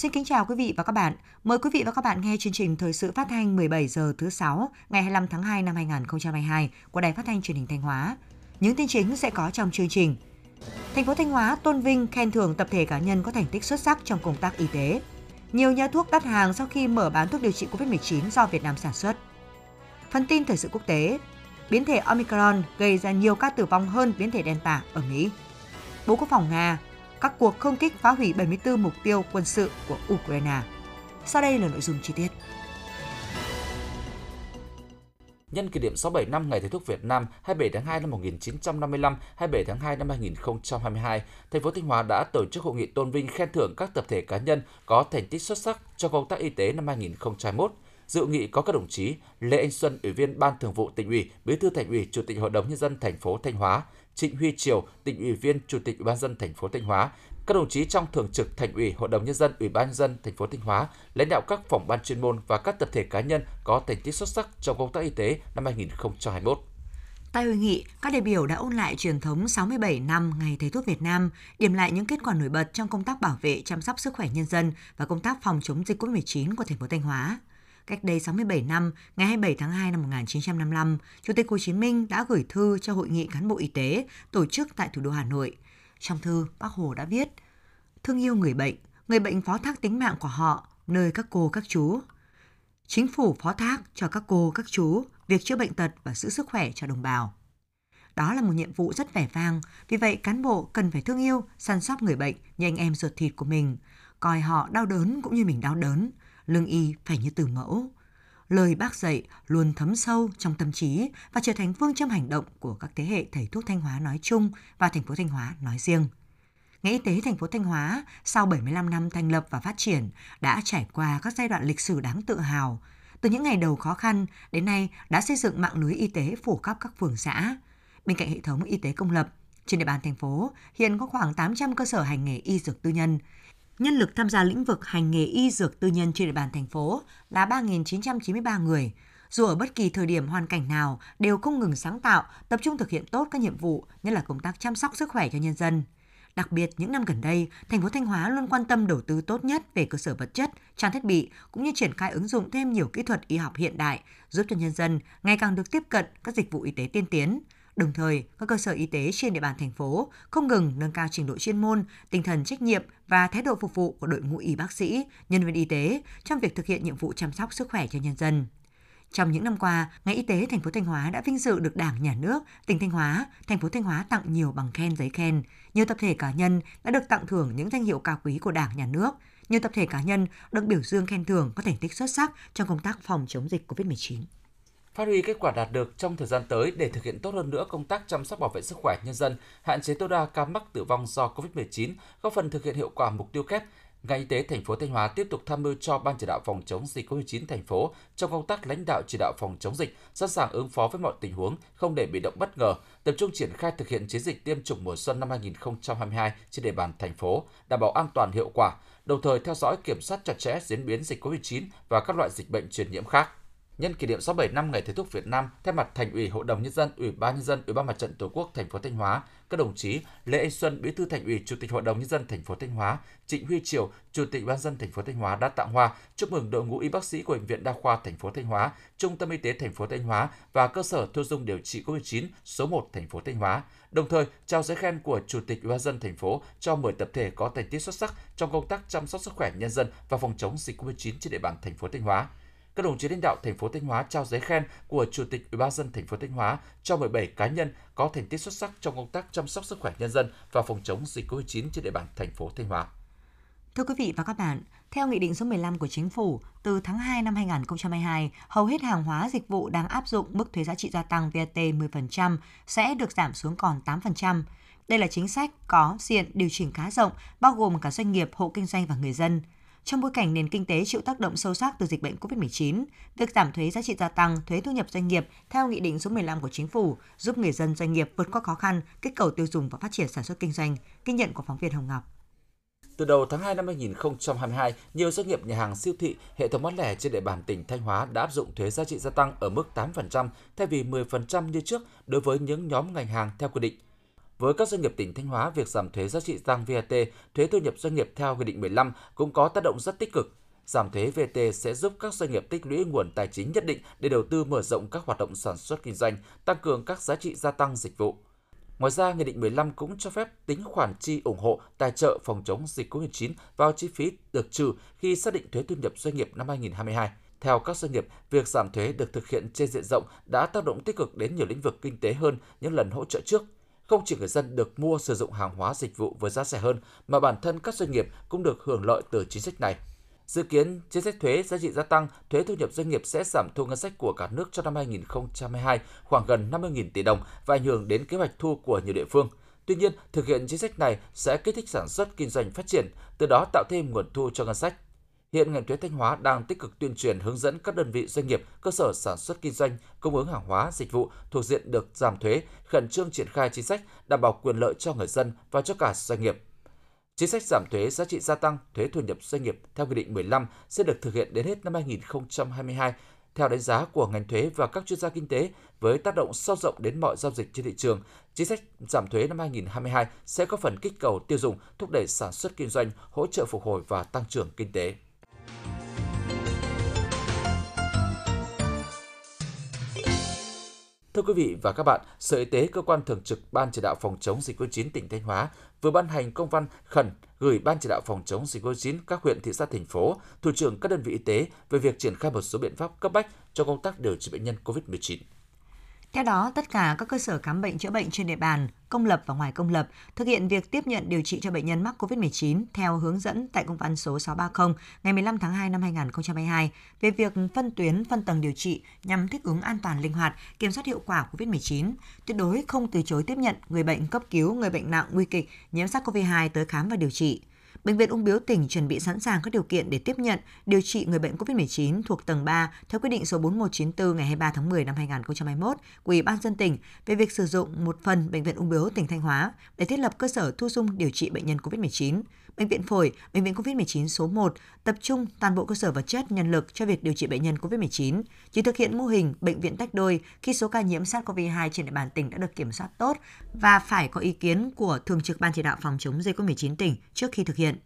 Xin kính chào quý vị và các bạn. Mời quý vị và các bạn nghe chương trình Thời sự phát thanh 17 giờ thứ 6 ngày 25 tháng 2 năm 2022 của Đài Phát thanh Truyền hình Thanh Hóa. Những tin chính sẽ có trong chương trình. Thành phố Thanh Hóa tôn vinh khen thưởng tập thể cá nhân có thành tích xuất sắc trong công tác y tế. Nhiều nhà thuốc đắt hàng sau khi mở bán thuốc điều trị COVID-19 do Việt Nam sản xuất. Phần tin thời sự quốc tế, biến thể Omicron gây ra nhiều ca tử vong hơn biến thể Delta ở Mỹ. Bộ Quốc phòng Nga các cuộc không kích phá hủy 74 mục tiêu quân sự của Ukraine. Sau đây là nội dung chi tiết. Nhân kỷ niệm 67 năm Ngày Thầy thuốc Việt Nam 27 tháng 2 năm 1955, 27 tháng 2 năm 2022, thành phố Thanh Hóa đã tổ chức hội nghị tôn vinh khen thưởng các tập thể cá nhân có thành tích xuất sắc trong công tác y tế năm 2021. Dự nghị có các đồng chí Lê Anh Xuân, Ủy viên Ban Thường vụ Tỉnh ủy, Bí thư Thành ủy, Chủ tịch Hội đồng nhân dân thành phố Thanh Hóa, Trịnh Huy Triều, Tỉnh ủy viên, Chủ tịch Ủy ban dân thành phố Thanh Hóa, các đồng chí trong thường trực Thành ủy, Hội đồng nhân dân, Ủy ban nhân dân thành phố Thanh Hóa, lãnh đạo các phòng ban chuyên môn và các tập thể cá nhân có thành tích xuất sắc trong công tác y tế năm 2021. Tại hội nghị, các đại biểu đã ôn lại truyền thống 67 năm Ngày Thầy thuốc Việt Nam, điểm lại những kết quả nổi bật trong công tác bảo vệ, chăm sóc sức khỏe nhân dân và công tác phòng chống dịch COVID-19 của thành phố Thanh Hóa. Cách đây 67 năm, ngày 27 tháng 2 năm 1955, Chủ tịch Hồ Chí Minh đã gửi thư cho Hội nghị cán bộ y tế tổ chức tại thủ đô Hà Nội. Trong thư, Bác Hồ đã viết: Thương yêu người bệnh, người bệnh phó thác tính mạng của họ nơi các cô các chú. Chính phủ phó thác cho các cô các chú việc chữa bệnh tật và giữ sức khỏe cho đồng bào. Đó là một nhiệm vụ rất vẻ vang, vì vậy cán bộ cần phải thương yêu, săn sóc người bệnh như anh em ruột thịt của mình, coi họ đau đớn cũng như mình đau đớn, lương y phải như từ mẫu. Lời bác dạy luôn thấm sâu trong tâm trí và trở thành phương châm hành động của các thế hệ thầy thuốc Thanh Hóa nói chung và thành phố Thanh Hóa nói riêng. Ngành y tế thành phố Thanh Hóa sau 75 năm thành lập và phát triển đã trải qua các giai đoạn lịch sử đáng tự hào. Từ những ngày đầu khó khăn đến nay đã xây dựng mạng lưới y tế phủ khắp các phường xã. Bên cạnh hệ thống y tế công lập, trên địa bàn thành phố hiện có khoảng 800 cơ sở hành nghề y dược tư nhân, nhân lực tham gia lĩnh vực hành nghề y dược tư nhân trên địa bàn thành phố là 3.993 người. Dù ở bất kỳ thời điểm hoàn cảnh nào đều không ngừng sáng tạo, tập trung thực hiện tốt các nhiệm vụ, nhất là công tác chăm sóc sức khỏe cho nhân dân. Đặc biệt, những năm gần đây, thành phố Thanh Hóa luôn quan tâm đầu tư tốt nhất về cơ sở vật chất, trang thiết bị, cũng như triển khai ứng dụng thêm nhiều kỹ thuật y học hiện đại, giúp cho nhân dân ngày càng được tiếp cận các dịch vụ y tế tiên tiến. Đồng thời, các cơ sở y tế trên địa bàn thành phố không ngừng nâng cao trình độ chuyên môn, tinh thần trách nhiệm và thái độ phục vụ của đội ngũ y bác sĩ, nhân viên y tế trong việc thực hiện nhiệm vụ chăm sóc sức khỏe cho nhân dân. Trong những năm qua, ngành y tế thành phố Thanh Hóa đã vinh dự được Đảng, Nhà nước, tỉnh Thanh Hóa, thành phố Thanh Hóa tặng nhiều bằng khen giấy khen. Nhiều tập thể cá nhân đã được tặng thưởng những danh hiệu cao quý của Đảng, Nhà nước. Nhiều tập thể cá nhân được biểu dương khen thưởng có thành tích xuất sắc trong công tác phòng chống dịch COVID-19 phát huy kết quả đạt được trong thời gian tới để thực hiện tốt hơn nữa công tác chăm sóc bảo vệ sức khỏe nhân dân, hạn chế tối đa ca mắc tử vong do COVID-19, góp phần thực hiện hiệu quả mục tiêu kép Ngành y tế thành phố Thanh Hóa tiếp tục tham mưu cho Ban chỉ đạo phòng chống dịch COVID-19 thành phố trong công tác lãnh đạo chỉ đạo phòng chống dịch, sẵn sàng ứng phó với mọi tình huống, không để bị động bất ngờ, tập trung triển khai thực hiện chiến dịch tiêm chủng mùa xuân năm 2022 trên địa bàn thành phố, đảm bảo an toàn hiệu quả, đồng thời theo dõi kiểm soát chặt chẽ diễn biến dịch COVID-19 và các loại dịch bệnh truyền nhiễm khác. Nhân kỷ niệm 67 năm Ngày Thầy thuốc Việt Nam, thay mặt Thành ủy, Hội đồng nhân dân, Ủy ban nhân dân, Ủy ban Mặt trận Tổ quốc thành phố Thanh Hóa, các đồng chí Lê Anh Xuân, Bí thư Thành ủy, Chủ tịch Hội đồng nhân dân thành phố Thanh Hóa, Trịnh Huy Triều, Chủ tịch Ban dân thành phố Thanh Hóa đã tặng hoa chúc mừng đội ngũ y bác sĩ của bệnh viện Đa khoa thành phố Thanh Hóa, Trung tâm y tế thành phố Thanh Hóa và cơ sở thu dung điều trị COVID-19 số 1 thành phố Thanh Hóa. Đồng thời, trao giấy khen của Chủ tịch Ủy ban dân thành phố cho 10 tập thể có thành tích xuất sắc trong công tác chăm sóc sức khỏe nhân dân và phòng chống dịch COVID-19 trên địa bàn thành phố Thanh Hóa các đồng chí lãnh đạo thành phố Thanh Hóa trao giấy khen của Chủ tịch Ủy ban dân thành phố Thanh Hóa cho 17 cá nhân có thành tích xuất sắc trong công tác chăm sóc sức khỏe nhân dân và phòng chống dịch COVID-19 trên địa bàn thành phố Thanh Hóa. Thưa quý vị và các bạn, theo Nghị định số 15 của Chính phủ, từ tháng 2 năm 2022, hầu hết hàng hóa dịch vụ đang áp dụng mức thuế giá trị gia tăng VAT 10% sẽ được giảm xuống còn 8%. Đây là chính sách có diện điều chỉnh khá rộng, bao gồm cả doanh nghiệp, hộ kinh doanh và người dân – trong bối cảnh nền kinh tế chịu tác động sâu sắc từ dịch bệnh COVID-19, việc giảm thuế giá trị gia tăng, thuế thu nhập doanh nghiệp theo Nghị định số 15 của Chính phủ giúp người dân doanh nghiệp vượt qua khó khăn, kích cầu tiêu dùng và phát triển sản xuất kinh doanh, ghi nhận của phóng viên Hồng Ngọc. Từ đầu tháng 2 năm 2022, nhiều doanh nghiệp nhà hàng siêu thị, hệ thống bán lẻ trên địa bàn tỉnh Thanh Hóa đã áp dụng thuế giá trị gia tăng ở mức 8% thay vì 10% như trước đối với những nhóm ngành hàng theo quy định. Với các doanh nghiệp tỉnh Thanh Hóa, việc giảm thuế giá trị gia tăng VAT, thuế thu nhập doanh nghiệp theo Nghị định 15 cũng có tác động rất tích cực. Giảm thuế VAT sẽ giúp các doanh nghiệp tích lũy nguồn tài chính nhất định để đầu tư mở rộng các hoạt động sản xuất kinh doanh, tăng cường các giá trị gia tăng dịch vụ. Ngoài ra, Nghị định 15 cũng cho phép tính khoản chi ủng hộ tài trợ phòng chống dịch COVID-19 vào chi phí được trừ khi xác định thuế thu nhập doanh nghiệp năm 2022. Theo các doanh nghiệp, việc giảm thuế được thực hiện trên diện rộng đã tác động tích cực đến nhiều lĩnh vực kinh tế hơn những lần hỗ trợ trước. Không chỉ người dân được mua sử dụng hàng hóa dịch vụ với giá rẻ hơn, mà bản thân các doanh nghiệp cũng được hưởng lợi từ chính sách này. Dự kiến, chính sách thuế giá trị gia tăng, thuế thu nhập doanh nghiệp sẽ giảm thu ngân sách của cả nước cho năm 2022 khoảng gần 50.000 tỷ đồng và ảnh hưởng đến kế hoạch thu của nhiều địa phương. Tuy nhiên, thực hiện chính sách này sẽ kích thích sản xuất kinh doanh phát triển, từ đó tạo thêm nguồn thu cho ngân sách. Hiện ngành thuế Thanh Hóa đang tích cực tuyên truyền hướng dẫn các đơn vị doanh nghiệp, cơ sở sản xuất kinh doanh, cung ứng hàng hóa, dịch vụ thuộc diện được giảm thuế, khẩn trương triển khai chính sách đảm bảo quyền lợi cho người dân và cho cả doanh nghiệp. Chính sách giảm thuế giá trị gia tăng, thuế thu nhập doanh nghiệp theo Nghị định 15 sẽ được thực hiện đến hết năm 2022 theo đánh giá của ngành thuế và các chuyên gia kinh tế với tác động sâu rộng đến mọi giao dịch trên thị trường, chính sách giảm thuế năm 2022 sẽ có phần kích cầu tiêu dùng, thúc đẩy sản xuất kinh doanh, hỗ trợ phục hồi và tăng trưởng kinh tế. Thưa quý vị và các bạn, Sở Y tế cơ quan thường trực Ban chỉ đạo phòng chống dịch COVID-19 tỉnh Thanh Hóa vừa ban hành công văn khẩn gửi Ban chỉ đạo phòng chống dịch COVID-19 các huyện, thị xã, thành phố, thủ trưởng các đơn vị y tế về việc triển khai một số biện pháp cấp bách cho công tác điều trị bệnh nhân COVID-19. Theo đó, tất cả các cơ sở khám bệnh chữa bệnh trên địa bàn, công lập và ngoài công lập, thực hiện việc tiếp nhận điều trị cho bệnh nhân mắc COVID-19 theo hướng dẫn tại công văn số 630 ngày 15 tháng 2 năm 2022 về việc phân tuyến, phân tầng điều trị nhằm thích ứng an toàn linh hoạt, kiểm soát hiệu quả COVID-19, tuyệt đối không từ chối tiếp nhận người bệnh cấp cứu, người bệnh nặng nguy kịch nhiễm SARS-CoV-2 tới khám và điều trị. Bệnh viện Ung biếu tỉnh chuẩn bị sẵn sàng các điều kiện để tiếp nhận, điều trị người bệnh COVID-19 thuộc tầng 3 theo quyết định số 4194 ngày 23 tháng 10 năm 2021 của Ủy ban dân tỉnh về việc sử dụng một phần Bệnh viện Ung biếu tỉnh Thanh Hóa để thiết lập cơ sở thu dung điều trị bệnh nhân COVID-19. Bệnh viện Phổi, Bệnh viện COVID-19 số 1 tập trung toàn bộ cơ sở vật chất, nhân lực cho việc điều trị bệnh nhân COVID-19, chỉ thực hiện mô hình bệnh viện tách đôi khi số ca nhiễm SARS-CoV-2 trên địa bàn tỉnh đã được kiểm soát tốt và phải có ý kiến của Thường trực Ban chỉ đạo phòng chống dịch COVID-19 tỉnh trước khi thực hiện.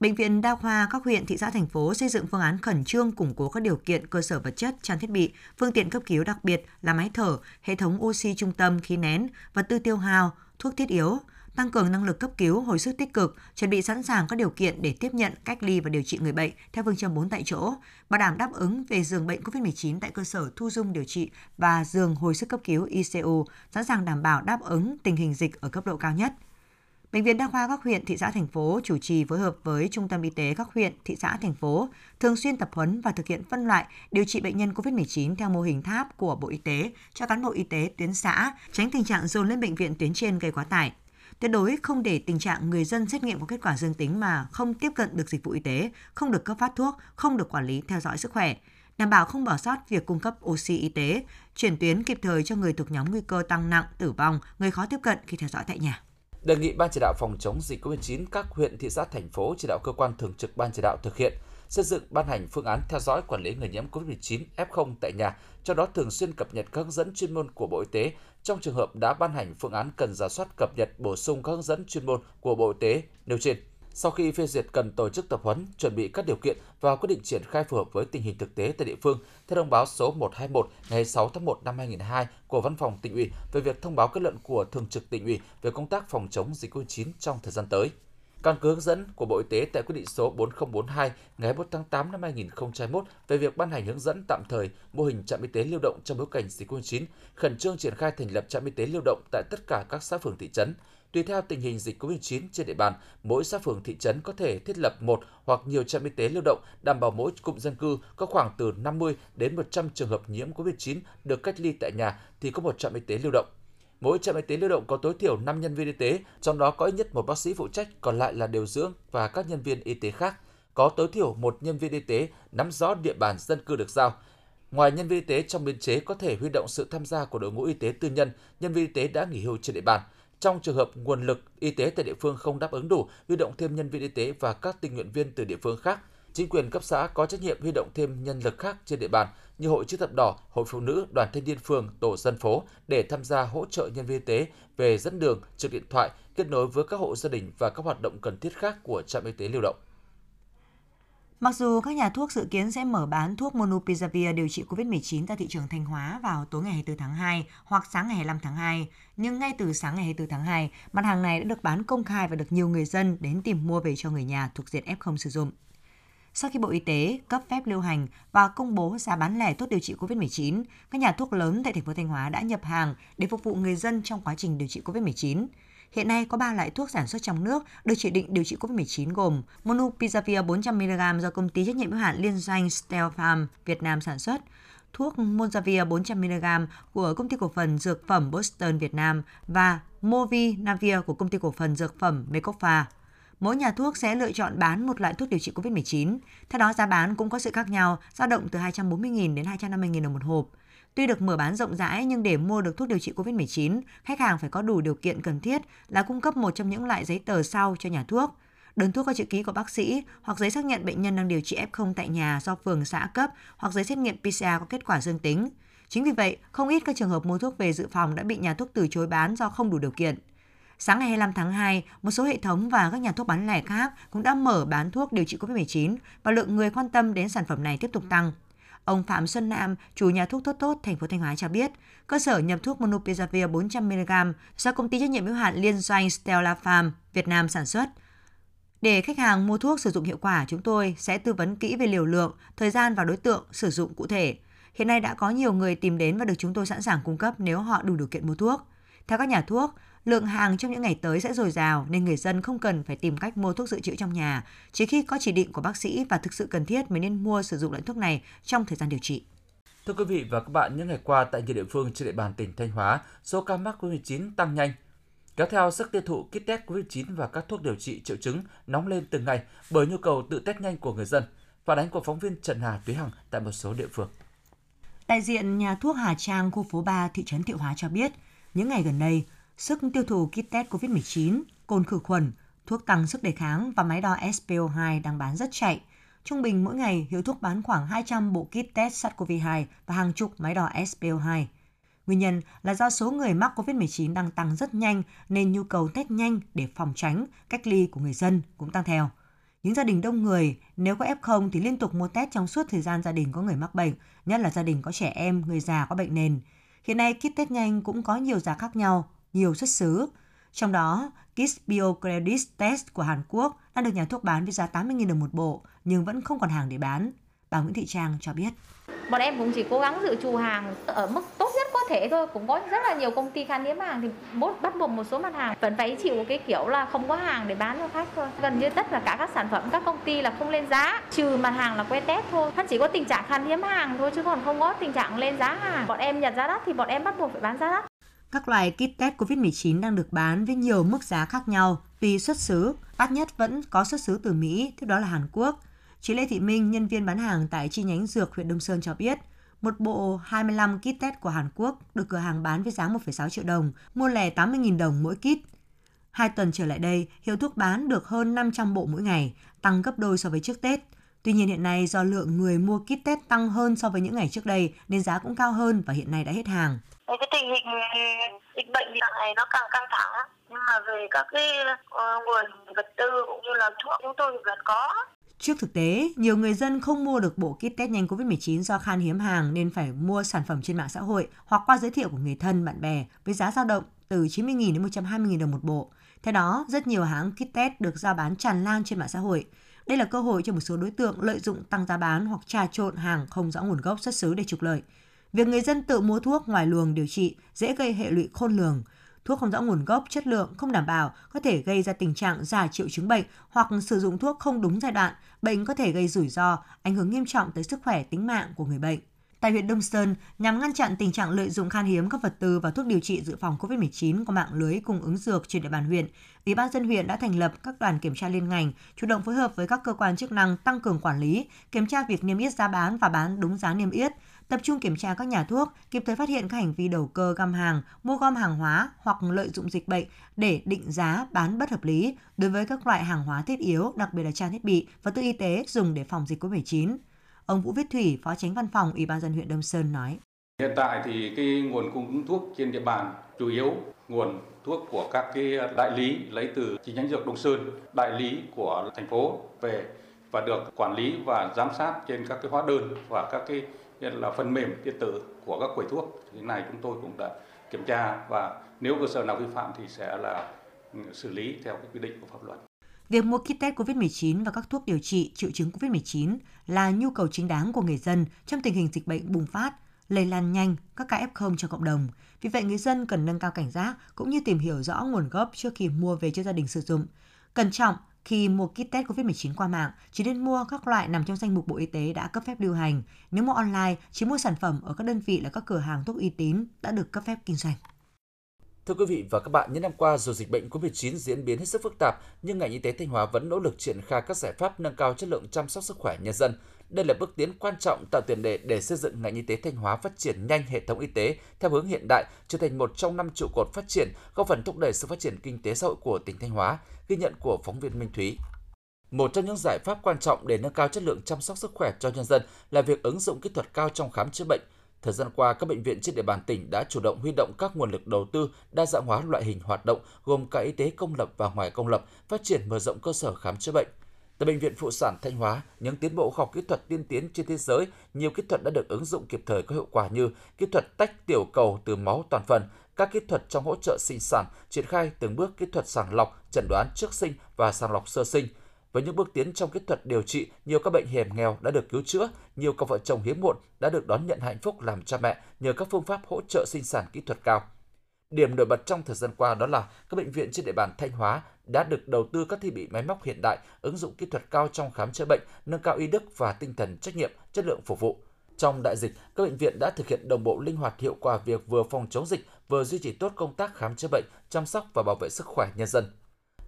Bệnh viện đa khoa các huyện, thị xã, thành phố xây dựng phương án khẩn trương củng cố các điều kiện cơ sở vật chất, trang thiết bị, phương tiện cấp cứu đặc biệt là máy thở, hệ thống oxy trung tâm, khí nén, vật tư tiêu hao, thuốc thiết yếu, tăng cường năng lực cấp cứu, hồi sức tích cực, chuẩn bị sẵn sàng các điều kiện để tiếp nhận, cách ly và điều trị người bệnh theo phương châm 4 tại chỗ, bảo đảm đáp ứng về giường bệnh COVID-19 tại cơ sở thu dung điều trị và giường hồi sức cấp cứu ICU, sẵn sàng đảm bảo đáp ứng tình hình dịch ở cấp độ cao nhất. Bệnh viện Đa khoa các huyện, thị xã, thành phố chủ trì phối hợp với Trung tâm Y tế các huyện, thị xã, thành phố thường xuyên tập huấn và thực hiện phân loại điều trị bệnh nhân COVID-19 theo mô hình tháp của Bộ Y tế cho cán bộ y tế tuyến xã, tránh tình trạng dồn lên bệnh viện tuyến trên gây quá tải. Tuyệt đối không để tình trạng người dân xét nghiệm có kết quả dương tính mà không tiếp cận được dịch vụ y tế, không được cấp phát thuốc, không được quản lý theo dõi sức khỏe. Đảm bảo không bỏ sót việc cung cấp oxy y tế, chuyển tuyến kịp thời cho người thuộc nhóm nguy cơ tăng nặng, tử vong, người khó tiếp cận khi theo dõi tại nhà đề nghị Ban chỉ đạo phòng chống dịch COVID-19 các huyện, thị xã, thành phố chỉ đạo cơ quan thường trực Ban chỉ đạo thực hiện xây dựng ban hành phương án theo dõi quản lý người nhiễm COVID-19 F0 tại nhà, cho đó thường xuyên cập nhật các hướng dẫn chuyên môn của Bộ Y tế. Trong trường hợp đã ban hành phương án cần giả soát cập nhật bổ sung các hướng dẫn chuyên môn của Bộ Y tế nêu trên. Sau khi phê duyệt cần tổ chức tập huấn, chuẩn bị các điều kiện và quyết định triển khai phù hợp với tình hình thực tế tại địa phương theo thông báo số 121 ngày 6 tháng 1 năm 2002 của Văn phòng tỉnh ủy về việc thông báo kết luận của Thường trực tỉnh ủy về công tác phòng chống dịch COVID-19 trong thời gian tới. Căn cứ hướng dẫn của Bộ Y tế tại quyết định số 4042 ngày 21 tháng 8 năm 2021 về việc ban hành hướng dẫn tạm thời mô hình trạm y tế lưu động trong bối cảnh dịch COVID-19, khẩn trương triển khai thành lập trạm y tế lưu động tại tất cả các xã phường thị trấn, Tùy theo tình hình dịch COVID-19 trên địa bàn, mỗi xã phường thị trấn có thể thiết lập một hoặc nhiều trạm y tế lưu động đảm bảo mỗi cụm dân cư có khoảng từ 50 đến 100 trường hợp nhiễm COVID-19 được cách ly tại nhà thì có một trạm y tế lưu động. Mỗi trạm y tế lưu động có tối thiểu 5 nhân viên y tế, trong đó có ít nhất một bác sĩ phụ trách, còn lại là điều dưỡng và các nhân viên y tế khác. Có tối thiểu một nhân viên y tế nắm rõ địa bàn dân cư được giao. Ngoài nhân viên y tế trong biên chế có thể huy động sự tham gia của đội ngũ y tế tư nhân, nhân viên y tế đã nghỉ hưu trên địa bàn – trong trường hợp nguồn lực y tế tại địa phương không đáp ứng đủ, huy động thêm nhân viên y tế và các tình nguyện viên từ địa phương khác. Chính quyền cấp xã có trách nhiệm huy động thêm nhân lực khác trên địa bàn như Hội chữ thập đỏ, Hội phụ nữ, Đoàn thanh niên phường, tổ dân phố để tham gia hỗ trợ nhân viên y tế về dẫn đường, trực điện thoại, kết nối với các hộ gia đình và các hoạt động cần thiết khác của trạm y tế lưu động. Mặc dù các nhà thuốc dự kiến sẽ mở bán thuốc Monopizavir điều trị COVID-19 tại thị trường Thanh Hóa vào tối ngày 24 tháng 2 hoặc sáng ngày 25 tháng 2, nhưng ngay từ sáng ngày 24 tháng 2, mặt hàng này đã được bán công khai và được nhiều người dân đến tìm mua về cho người nhà thuộc diện F0 sử dụng. Sau khi Bộ Y tế cấp phép lưu hành và công bố giá bán lẻ thuốc điều trị COVID-19, các nhà thuốc lớn tại thành phố Thanh Hóa đã nhập hàng để phục vụ người dân trong quá trình điều trị COVID-19. Hiện nay có 3 loại thuốc sản xuất trong nước được chỉ định điều trị COVID-19 gồm Monopizavir 400mg do công ty trách nhiệm hữu hạn liên doanh Stelfarm Việt Nam sản xuất, thuốc Monzavir 400mg của công ty cổ phần dược phẩm Boston Việt Nam và Movinavir của công ty cổ phần dược phẩm Mekofa. Mỗi nhà thuốc sẽ lựa chọn bán một loại thuốc điều trị COVID-19. Theo đó, giá bán cũng có sự khác nhau, dao động từ 240.000 đến 250.000 đồng một hộp. Tuy được mở bán rộng rãi nhưng để mua được thuốc điều trị COVID-19, khách hàng phải có đủ điều kiện cần thiết là cung cấp một trong những loại giấy tờ sau cho nhà thuốc. Đơn thuốc có chữ ký của bác sĩ hoặc giấy xác nhận bệnh nhân đang điều trị F0 tại nhà do phường xã cấp hoặc giấy xét nghiệm PCR có kết quả dương tính. Chính vì vậy, không ít các trường hợp mua thuốc về dự phòng đã bị nhà thuốc từ chối bán do không đủ điều kiện. Sáng ngày 25 tháng 2, một số hệ thống và các nhà thuốc bán lẻ khác cũng đã mở bán thuốc điều trị COVID-19 và lượng người quan tâm đến sản phẩm này tiếp tục tăng. Ông Phạm Xuân Nam, chủ nhà thuốc Tốt Tốt, thành phố Thanh Hóa cho biết, cơ sở nhập thuốc Monopizavir 400mg do công ty trách nhiệm hữu hạn liên doanh Stella Farm Việt Nam sản xuất. Để khách hàng mua thuốc sử dụng hiệu quả, chúng tôi sẽ tư vấn kỹ về liều lượng, thời gian và đối tượng sử dụng cụ thể. Hiện nay đã có nhiều người tìm đến và được chúng tôi sẵn sàng cung cấp nếu họ đủ điều kiện mua thuốc. Theo các nhà thuốc, lượng hàng trong những ngày tới sẽ dồi dào nên người dân không cần phải tìm cách mua thuốc dự trữ trong nhà, chỉ khi có chỉ định của bác sĩ và thực sự cần thiết mới nên mua sử dụng loại thuốc này trong thời gian điều trị. Thưa quý vị và các bạn, những ngày qua tại nhiều địa phương trên địa bàn tỉnh Thanh Hóa, số ca mắc COVID-19 tăng nhanh. Kéo theo sức tiêu thụ kit test COVID-19 và các thuốc điều trị triệu chứng nóng lên từng ngày bởi nhu cầu tự test nhanh của người dân. Phản ánh của phóng viên Trần Hà Túy Hằng tại một số địa phương. Đại diện nhà thuốc Hà Trang, khu phố 3, thị trấn Thiệu Hóa cho biết, những ngày gần đây, sức tiêu thụ kit test COVID-19, cồn khử khuẩn, thuốc tăng sức đề kháng và máy đo SPO2 đang bán rất chạy. Trung bình mỗi ngày, hiệu thuốc bán khoảng 200 bộ kit test SARS-CoV-2 và hàng chục máy đo SPO2. Nguyên nhân là do số người mắc COVID-19 đang tăng rất nhanh nên nhu cầu test nhanh để phòng tránh cách ly của người dân cũng tăng theo. Những gia đình đông người, nếu có F0 thì liên tục mua test trong suốt thời gian gia đình có người mắc bệnh, nhất là gia đình có trẻ em, người già có bệnh nền. Hiện nay kit test nhanh cũng có nhiều giá khác nhau, nhiều xuất xứ. Trong đó, kit BioCredit Test của Hàn Quốc đang được nhà thuốc bán với giá 80.000 đồng một bộ, nhưng vẫn không còn hàng để bán. Bà Nguyễn Thị Trang cho biết. Bọn em cũng chỉ cố gắng dự trù hàng ở mức tốt nhất có thể thôi. Cũng có rất là nhiều công ty khan hiếm hàng thì bắt buộc một số mặt hàng vẫn phải chịu cái kiểu là không có hàng để bán cho khách thôi. Gần như tất cả các sản phẩm các công ty là không lên giá, trừ mặt hàng là que test thôi. 它 chỉ có tình trạng khan hiếm hàng thôi chứ còn không có tình trạng lên giá hàng. Bọn em nhận giá đắt thì bọn em bắt buộc phải bán giá đắt. Các loại kit test COVID-19 đang được bán với nhiều mức giá khác nhau tùy xuất xứ. Đắt nhất vẫn có xuất xứ từ Mỹ, tiếp đó là Hàn Quốc. Chị Lê Thị Minh, nhân viên bán hàng tại chi nhánh dược huyện Đông Sơn cho biết, một bộ 25 kit test của Hàn Quốc được cửa hàng bán với giá 1,6 triệu đồng, mua lẻ 80.000 đồng mỗi kit. Hai tuần trở lại đây, hiệu thuốc bán được hơn 500 bộ mỗi ngày, tăng gấp đôi so với trước Tết. Tuy nhiên hiện nay do lượng người mua kit test tăng hơn so với những ngày trước đây nên giá cũng cao hơn và hiện nay đã hết hàng cái tình hình dịch bệnh thì này nó càng căng thẳng nhưng mà về các cái uh, nguồn vật tư cũng như là thuốc chúng tôi vẫn có Trước thực tế, nhiều người dân không mua được bộ kit test nhanh COVID-19 do khan hiếm hàng nên phải mua sản phẩm trên mạng xã hội hoặc qua giới thiệu của người thân, bạn bè với giá dao động từ 90.000 đến 120.000 đồng một bộ. Theo đó, rất nhiều hãng kit test được giao bán tràn lan trên mạng xã hội. Đây là cơ hội cho một số đối tượng lợi dụng tăng giá bán hoặc trà trộn hàng không rõ nguồn gốc xuất xứ để trục lợi. Việc người dân tự mua thuốc ngoài luồng điều trị dễ gây hệ lụy khôn lường. Thuốc không rõ nguồn gốc, chất lượng không đảm bảo có thể gây ra tình trạng giả triệu chứng bệnh hoặc sử dụng thuốc không đúng giai đoạn, bệnh có thể gây rủi ro, ảnh hưởng nghiêm trọng tới sức khỏe tính mạng của người bệnh. Tại huyện Đông Sơn, nhằm ngăn chặn tình trạng lợi dụng khan hiếm các vật tư và thuốc điều trị dự phòng COVID-19 qua mạng lưới cung ứng dược trên địa bàn huyện, Ủy ban dân huyện đã thành lập các đoàn kiểm tra liên ngành, chủ động phối hợp với các cơ quan chức năng tăng cường quản lý, kiểm tra việc niêm yết giá bán và bán đúng giá niêm yết, tập trung kiểm tra các nhà thuốc, kịp thời phát hiện các hành vi đầu cơ găm hàng, mua gom hàng hóa hoặc lợi dụng dịch bệnh để định giá bán bất hợp lý đối với các loại hàng hóa thiết yếu, đặc biệt là trang thiết bị và tư y tế dùng để phòng dịch COVID-19. Ông Vũ Viết Thủy, Phó Tránh Văn phòng Ủy ban dân huyện Đông Sơn nói: Hiện tại thì cái nguồn cung ứng thuốc trên địa bàn chủ yếu nguồn thuốc của các cái đại lý lấy từ chi nhánh dược Đông Sơn, đại lý của thành phố về và được quản lý và giám sát trên các cái hóa đơn và các cái là phần mềm điện tử của các quầy thuốc. Thì này chúng tôi cũng đã kiểm tra và nếu cơ sở nào vi phạm thì sẽ là ừ, xử lý theo quy định của pháp luật. Việc mua kit test COVID-19 và các thuốc điều trị triệu chứng COVID-19 là nhu cầu chính đáng của người dân trong tình hình dịch bệnh bùng phát, lây lan nhanh các ca F0 cho cộng đồng. Vì vậy, người dân cần nâng cao cảnh giác cũng như tìm hiểu rõ nguồn gốc trước khi mua về cho gia đình sử dụng. Cẩn trọng khi mua kit test COVID-19 qua mạng, chỉ nên mua các loại nằm trong danh mục Bộ Y tế đã cấp phép lưu hành. Nếu mua online, chỉ mua sản phẩm ở các đơn vị là các cửa hàng thuốc uy tín đã được cấp phép kinh doanh. Thưa quý vị và các bạn, những năm qua dù dịch bệnh COVID-19 diễn biến hết sức phức tạp, nhưng ngành y tế Thanh Hóa vẫn nỗ lực triển khai các giải pháp nâng cao chất lượng chăm sóc sức khỏe nhân dân. Đây là bước tiến quan trọng tạo tiền đề để xây dựng ngành y tế Thanh Hóa phát triển nhanh hệ thống y tế theo hướng hiện đại, trở thành một trong năm trụ cột phát triển, góp phần thúc đẩy sự phát triển kinh tế xã hội của tỉnh Thanh Hóa, ghi nhận của phóng viên Minh Thúy. Một trong những giải pháp quan trọng để nâng cao chất lượng chăm sóc sức khỏe cho nhân dân là việc ứng dụng kỹ thuật cao trong khám chữa bệnh. Thời gian qua, các bệnh viện trên địa bàn tỉnh đã chủ động huy động các nguồn lực đầu tư, đa dạng hóa loại hình hoạt động gồm cả y tế công lập và ngoài công lập, phát triển mở rộng cơ sở khám chữa bệnh. Tại bệnh viện phụ sản Thanh Hóa, những tiến bộ khoa học kỹ thuật tiên tiến trên thế giới, nhiều kỹ thuật đã được ứng dụng kịp thời có hiệu quả như kỹ thuật tách tiểu cầu từ máu toàn phần, các kỹ thuật trong hỗ trợ sinh sản, triển khai từng bước kỹ thuật sàng lọc, chẩn đoán trước sinh và sàng lọc sơ sinh. Với những bước tiến trong kỹ thuật điều trị, nhiều các bệnh hiểm nghèo đã được cứu chữa, nhiều cặp vợ chồng hiếm muộn đã được đón nhận hạnh phúc làm cha mẹ nhờ các phương pháp hỗ trợ sinh sản kỹ thuật cao. Điểm nổi bật trong thời gian qua đó là các bệnh viện trên địa bàn Thanh Hóa đã được đầu tư các thiết bị máy móc hiện đại, ứng dụng kỹ thuật cao trong khám chữa bệnh, nâng cao y đức và tinh thần trách nhiệm, chất lượng phục vụ. Trong đại dịch, các bệnh viện đã thực hiện đồng bộ linh hoạt hiệu quả việc vừa phòng chống dịch, vừa duy trì tốt công tác khám chữa bệnh, chăm sóc và bảo vệ sức khỏe nhân dân.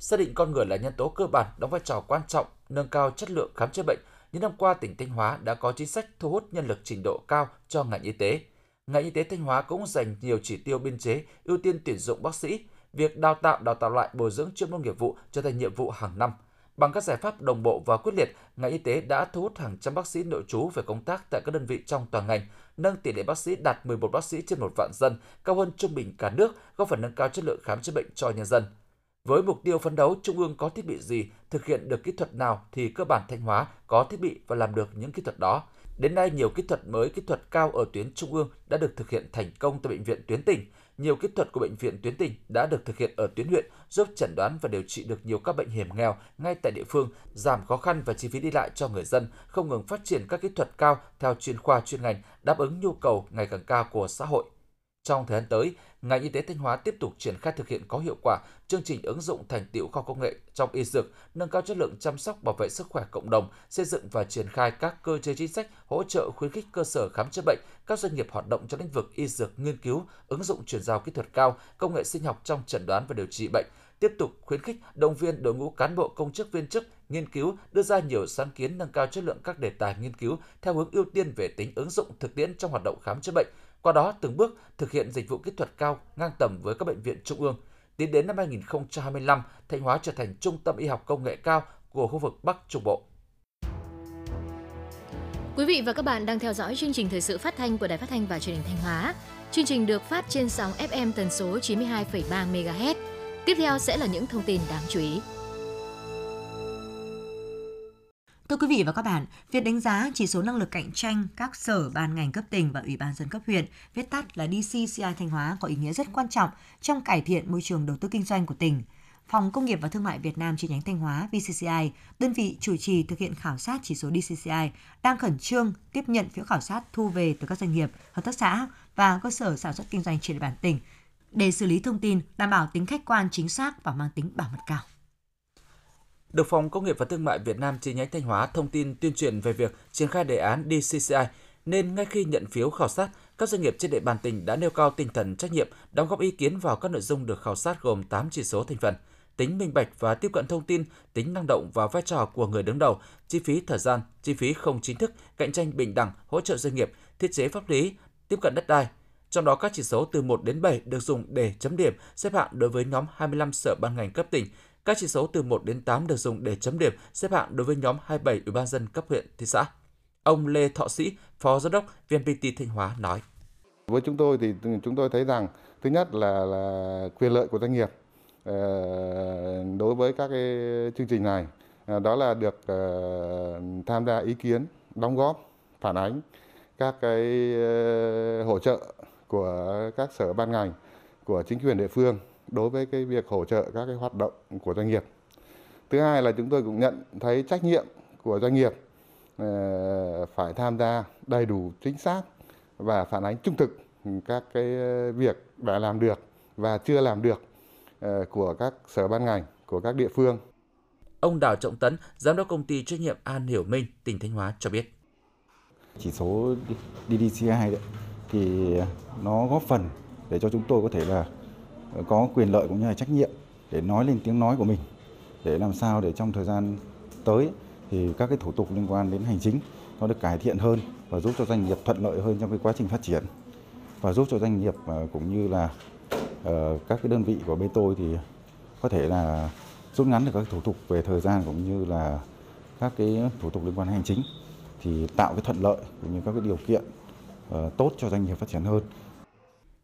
Xác định con người là nhân tố cơ bản đóng vai trò quan trọng nâng cao chất lượng khám chữa bệnh, những năm qua tỉnh Thanh Hóa đã có chính sách thu hút nhân lực trình độ cao cho ngành y tế. Ngành y tế Thanh Hóa cũng dành nhiều chỉ tiêu biên chế, ưu tiên tuyển dụng bác sĩ, việc đào tạo đào tạo lại bồi dưỡng chuyên môn nghiệp vụ trở thành nhiệm vụ hàng năm. Bằng các giải pháp đồng bộ và quyết liệt, ngành y tế đã thu hút hàng trăm bác sĩ nội trú về công tác tại các đơn vị trong toàn ngành, nâng tỷ lệ bác sĩ đạt 11 bác sĩ trên một vạn dân, cao hơn trung bình cả nước, góp phần nâng cao chất lượng khám chữa bệnh cho nhân dân. Với mục tiêu phấn đấu Trung ương có thiết bị gì, thực hiện được kỹ thuật nào thì cơ bản Thanh Hóa có thiết bị và làm được những kỹ thuật đó. Đến nay, nhiều kỹ thuật mới, kỹ thuật cao ở tuyến trung ương đã được thực hiện thành công tại bệnh viện tuyến tỉnh. Nhiều kỹ thuật của bệnh viện tuyến tỉnh đã được thực hiện ở tuyến huyện, giúp chẩn đoán và điều trị được nhiều các bệnh hiểm nghèo ngay tại địa phương, giảm khó khăn và chi phí đi lại cho người dân, không ngừng phát triển các kỹ thuật cao theo chuyên khoa chuyên ngành, đáp ứng nhu cầu ngày càng cao của xã hội. Trong thời gian tới, ngành y tế Thanh Hóa tiếp tục triển khai thực hiện có hiệu quả chương trình ứng dụng thành tiệu khoa công nghệ trong y dược, nâng cao chất lượng chăm sóc bảo vệ sức khỏe cộng đồng, xây dựng và triển khai các cơ chế chính sách hỗ trợ khuyến khích cơ sở khám chữa bệnh, các doanh nghiệp hoạt động trong lĩnh vực y dược nghiên cứu, ứng dụng chuyển giao kỹ thuật cao, công nghệ sinh học trong chẩn đoán và điều trị bệnh, tiếp tục khuyến khích động viên đội ngũ cán bộ công chức viên chức nghiên cứu đưa ra nhiều sáng kiến nâng cao chất lượng các đề tài nghiên cứu theo hướng ưu tiên về tính ứng dụng thực tiễn trong hoạt động khám chữa bệnh qua đó từng bước thực hiện dịch vụ kỹ thuật cao ngang tầm với các bệnh viện trung ương. Tiến đến năm 2025, Thanh Hóa trở thành trung tâm y học công nghệ cao của khu vực Bắc Trung Bộ. Quý vị và các bạn đang theo dõi chương trình thời sự phát thanh của Đài Phát thanh và Truyền hình Thanh Hóa. Chương trình được phát trên sóng FM tần số 92,3 MHz. Tiếp theo sẽ là những thông tin đáng chú ý. Thưa quý vị và các bạn, việc đánh giá chỉ số năng lực cạnh tranh các sở ban ngành cấp tỉnh và ủy ban dân cấp huyện, viết tắt là DCCI Thanh Hóa có ý nghĩa rất quan trọng trong cải thiện môi trường đầu tư kinh doanh của tỉnh. Phòng Công nghiệp và Thương mại Việt Nam chi nhánh Thanh Hóa VCCI, đơn vị chủ trì thực hiện khảo sát chỉ số DCCI, đang khẩn trương tiếp nhận phiếu khảo sát thu về từ các doanh nghiệp, hợp tác xã và cơ sở sản xuất kinh doanh trên địa bàn tỉnh để xử lý thông tin đảm bảo tính khách quan chính xác và mang tính bảo mật cao được Phòng Công nghiệp và Thương mại Việt Nam chi nhánh Thanh Hóa thông tin tuyên truyền về việc triển khai đề án DCCI, nên ngay khi nhận phiếu khảo sát, các doanh nghiệp trên địa bàn tỉnh đã nêu cao tinh thần trách nhiệm, đóng góp ý kiến vào các nội dung được khảo sát gồm 8 chỉ số thành phần: tính minh bạch và tiếp cận thông tin, tính năng động và vai trò của người đứng đầu, chi phí thời gian, chi phí không chính thức, cạnh tranh bình đẳng, hỗ trợ doanh nghiệp, thiết chế pháp lý, tiếp cận đất đai. Trong đó các chỉ số từ 1 đến 7 được dùng để chấm điểm xếp hạng đối với nhóm 25 sở ban ngành cấp tỉnh, các chỉ số từ 1 đến 8 được dùng để chấm điểm xếp hạng đối với nhóm 27 ủy ban dân cấp huyện, thị xã. Ông Lê Thọ Sĩ, Phó Giám đốc VNPT Thanh Hóa nói. Với chúng tôi thì chúng tôi thấy rằng thứ nhất là là quyền lợi của doanh nghiệp ờ, đối với các cái chương trình này ờ, đó là được ờ, tham gia ý kiến, đóng góp, phản ánh các cái hỗ trợ của các sở ban ngành, của chính quyền địa phương đối với cái việc hỗ trợ các cái hoạt động của doanh nghiệp. Thứ hai là chúng tôi cũng nhận thấy trách nhiệm của doanh nghiệp phải tham gia đầy đủ chính xác và phản ánh trung thực các cái việc đã làm được và chưa làm được của các sở ban ngành, của các địa phương. Ông Đào Trọng Tấn, giám đốc công ty trách nhiệm An Hiểu Minh, tỉnh Thanh Hóa cho biết. Chỉ số DDCI đấy, thì nó góp phần để cho chúng tôi có thể là có quyền lợi cũng như là trách nhiệm để nói lên tiếng nói của mình, để làm sao để trong thời gian tới thì các cái thủ tục liên quan đến hành chính nó được cải thiện hơn và giúp cho doanh nghiệp thuận lợi hơn trong cái quá trình phát triển và giúp cho doanh nghiệp ờ, cũng như là ờ, các cái đơn vị của bên tôi thì có thể là rút ngắn được các thủ tục về thời gian cũng như là các cái thủ tục liên quan đến hành chính thì tạo cái thuận lợi cũng như các cái điều kiện ờ, tốt cho doanh nghiệp phát triển hơn.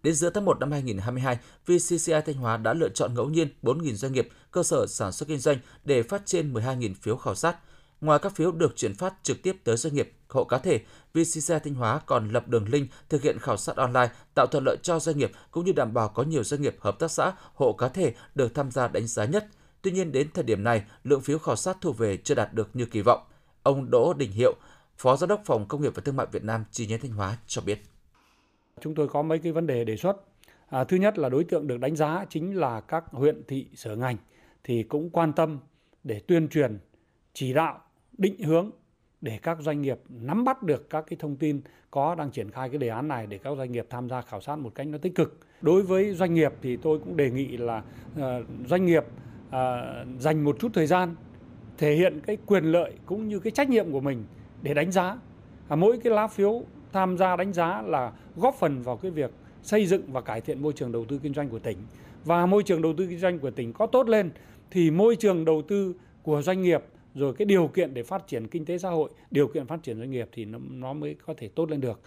Đến giữa tháng 1 năm 2022, VCCI Thanh Hóa đã lựa chọn ngẫu nhiên 4.000 doanh nghiệp, cơ sở sản xuất kinh doanh để phát trên 12.000 phiếu khảo sát. Ngoài các phiếu được chuyển phát trực tiếp tới doanh nghiệp, hộ cá thể, VCCI Thanh Hóa còn lập đường link thực hiện khảo sát online, tạo thuận lợi cho doanh nghiệp cũng như đảm bảo có nhiều doanh nghiệp hợp tác xã, hộ cá thể được tham gia đánh giá nhất. Tuy nhiên đến thời điểm này, lượng phiếu khảo sát thu về chưa đạt được như kỳ vọng. Ông Đỗ Đình Hiệu, Phó Giám đốc Phòng Công nghiệp và Thương mại Việt Nam chi nhánh Thanh Hóa cho biết. Chúng tôi có mấy cái vấn đề đề xuất. À, thứ nhất là đối tượng được đánh giá chính là các huyện thị sở ngành thì cũng quan tâm để tuyên truyền, chỉ đạo, định hướng để các doanh nghiệp nắm bắt được các cái thông tin có đang triển khai cái đề án này để các doanh nghiệp tham gia khảo sát một cách nó tích cực. Đối với doanh nghiệp thì tôi cũng đề nghị là uh, doanh nghiệp uh, dành một chút thời gian thể hiện cái quyền lợi cũng như cái trách nhiệm của mình để đánh giá. À, mỗi cái lá phiếu tham gia đánh giá là góp phần vào cái việc xây dựng và cải thiện môi trường đầu tư kinh doanh của tỉnh. Và môi trường đầu tư kinh doanh của tỉnh có tốt lên thì môi trường đầu tư của doanh nghiệp rồi cái điều kiện để phát triển kinh tế xã hội, điều kiện phát triển doanh nghiệp thì nó, nó mới có thể tốt lên được.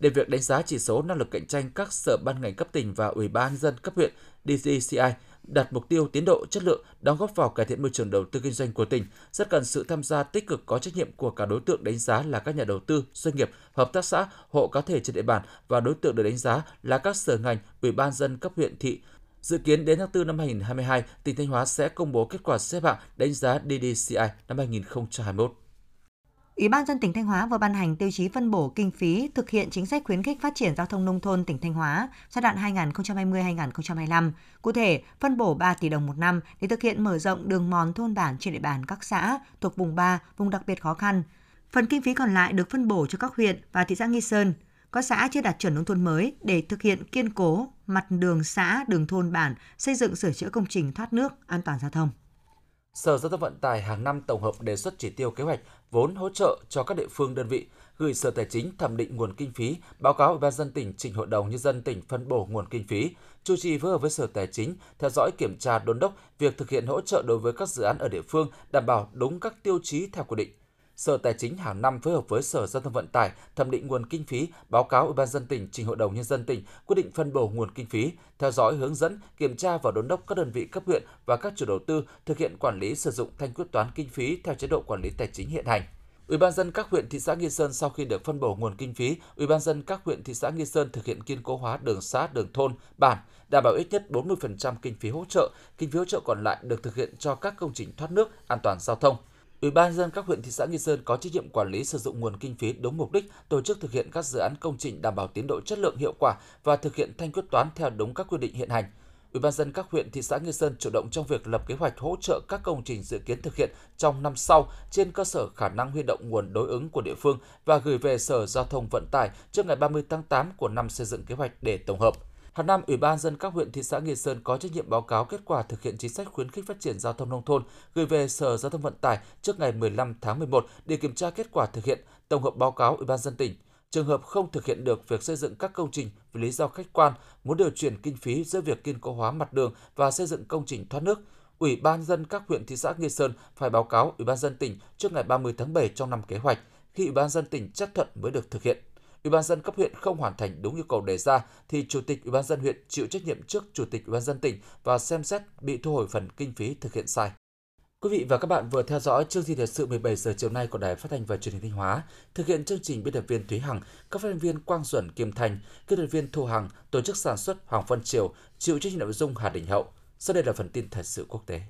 Để việc đánh giá chỉ số năng lực cạnh tranh các sở ban ngành cấp tỉnh và ủy ban dân cấp huyện DCCI đạt mục tiêu tiến độ chất lượng đóng góp vào cải thiện môi trường đầu tư kinh doanh của tỉnh rất cần sự tham gia tích cực có trách nhiệm của cả đối tượng đánh giá là các nhà đầu tư doanh nghiệp hợp tác xã hộ cá thể trên địa bàn và đối tượng được đánh giá là các sở ngành ủy ban dân cấp huyện thị Dự kiến đến tháng 4 năm 2022, tỉnh Thanh Hóa sẽ công bố kết quả xếp hạng đánh giá DDCI năm 2021. Ủy ban dân tỉnh Thanh Hóa vừa ban hành tiêu chí phân bổ kinh phí thực hiện chính sách khuyến khích phát triển giao thông nông thôn tỉnh Thanh Hóa giai đoạn 2020-2025. Cụ thể, phân bổ 3 tỷ đồng một năm để thực hiện mở rộng đường mòn thôn bản trên địa bàn các xã thuộc vùng 3, vùng đặc biệt khó khăn. Phần kinh phí còn lại được phân bổ cho các huyện và thị xã Nghi Sơn, có xã chưa đạt chuẩn nông thôn mới để thực hiện kiên cố mặt đường xã, đường thôn bản, xây dựng sửa chữa công trình thoát nước, an toàn giao thông. Sở Giao thông Vận tải hàng năm tổng hợp đề xuất chỉ tiêu kế hoạch vốn hỗ trợ cho các địa phương đơn vị, gửi Sở Tài chính thẩm định nguồn kinh phí, báo cáo Ủy ban dân tỉnh trình Hội đồng nhân dân tỉnh phân bổ nguồn kinh phí, chủ trì phối hợp với Sở Tài chính theo dõi kiểm tra đôn đốc việc thực hiện hỗ trợ đối với các dự án ở địa phương đảm bảo đúng các tiêu chí theo quy định. Sở Tài chính hàng năm phối hợp với Sở Giao thông Vận tải thẩm định nguồn kinh phí, báo cáo Ủy ban dân tỉnh trình Hội đồng nhân dân tỉnh quyết định phân bổ nguồn kinh phí, theo dõi hướng dẫn, kiểm tra và đôn đốc các đơn vị cấp huyện và các chủ đầu tư thực hiện quản lý sử dụng thanh quyết toán kinh phí theo chế độ quản lý tài chính hiện hành. Ủy ban dân các huyện thị xã Nghi Sơn sau khi được phân bổ nguồn kinh phí, Ủy ban dân các huyện thị xã Nghi Sơn thực hiện kiên cố hóa đường xã, đường thôn, bản, đảm bảo ít nhất 40% kinh phí hỗ trợ, kinh phí hỗ trợ còn lại được thực hiện cho các công trình thoát nước, an toàn giao thông. Ủy ban dân các huyện thị xã Nghi Sơn có trách nhiệm quản lý sử dụng nguồn kinh phí đúng mục đích, tổ chức thực hiện các dự án công trình đảm bảo tiến độ chất lượng hiệu quả và thực hiện thanh quyết toán theo đúng các quy định hiện hành. Ủy ban dân các huyện thị xã Nghi Sơn chủ động trong việc lập kế hoạch hỗ trợ các công trình dự kiến thực hiện trong năm sau trên cơ sở khả năng huy động nguồn đối ứng của địa phương và gửi về Sở Giao thông Vận tải trước ngày 30 tháng 8 của năm xây dựng kế hoạch để tổng hợp. Hàng năm, Ủy ban dân các huyện thị xã Nghi Sơn có trách nhiệm báo cáo kết quả thực hiện chính sách khuyến khích phát triển giao thông nông thôn gửi về Sở Giao thông Vận tải trước ngày 15 tháng 11 để kiểm tra kết quả thực hiện, tổng hợp báo cáo Ủy ban dân tỉnh. Trường hợp không thực hiện được việc xây dựng các công trình vì lý do khách quan, muốn điều chuyển kinh phí giữa việc kiên cố hóa mặt đường và xây dựng công trình thoát nước, Ủy ban dân các huyện thị xã Nghi Sơn phải báo cáo Ủy ban dân tỉnh trước ngày 30 tháng 7 trong năm kế hoạch, khi Ủy ban dân tỉnh chấp thuận mới được thực hiện. Ủy ban dân cấp huyện không hoàn thành đúng yêu cầu đề ra thì Chủ tịch Ủy ban dân huyện chịu trách nhiệm trước Chủ tịch Ủy ban dân tỉnh và xem xét bị thu hồi phần kinh phí thực hiện sai. Quý vị và các bạn vừa theo dõi chương trình thời sự 17 giờ chiều nay của Đài Phát thanh và Truyền hình Thanh Hóa. Thực hiện chương trình biên tập viên Thúy Hằng, các phát thanh viên Quang Duẩn, Kim Thành, kỹ thuật viên Thu Hằng, tổ chức sản xuất Hoàng Phân Triều, chịu trách nhiệm nội dung Hà Đình Hậu. Sau đây là phần tin thời sự quốc tế.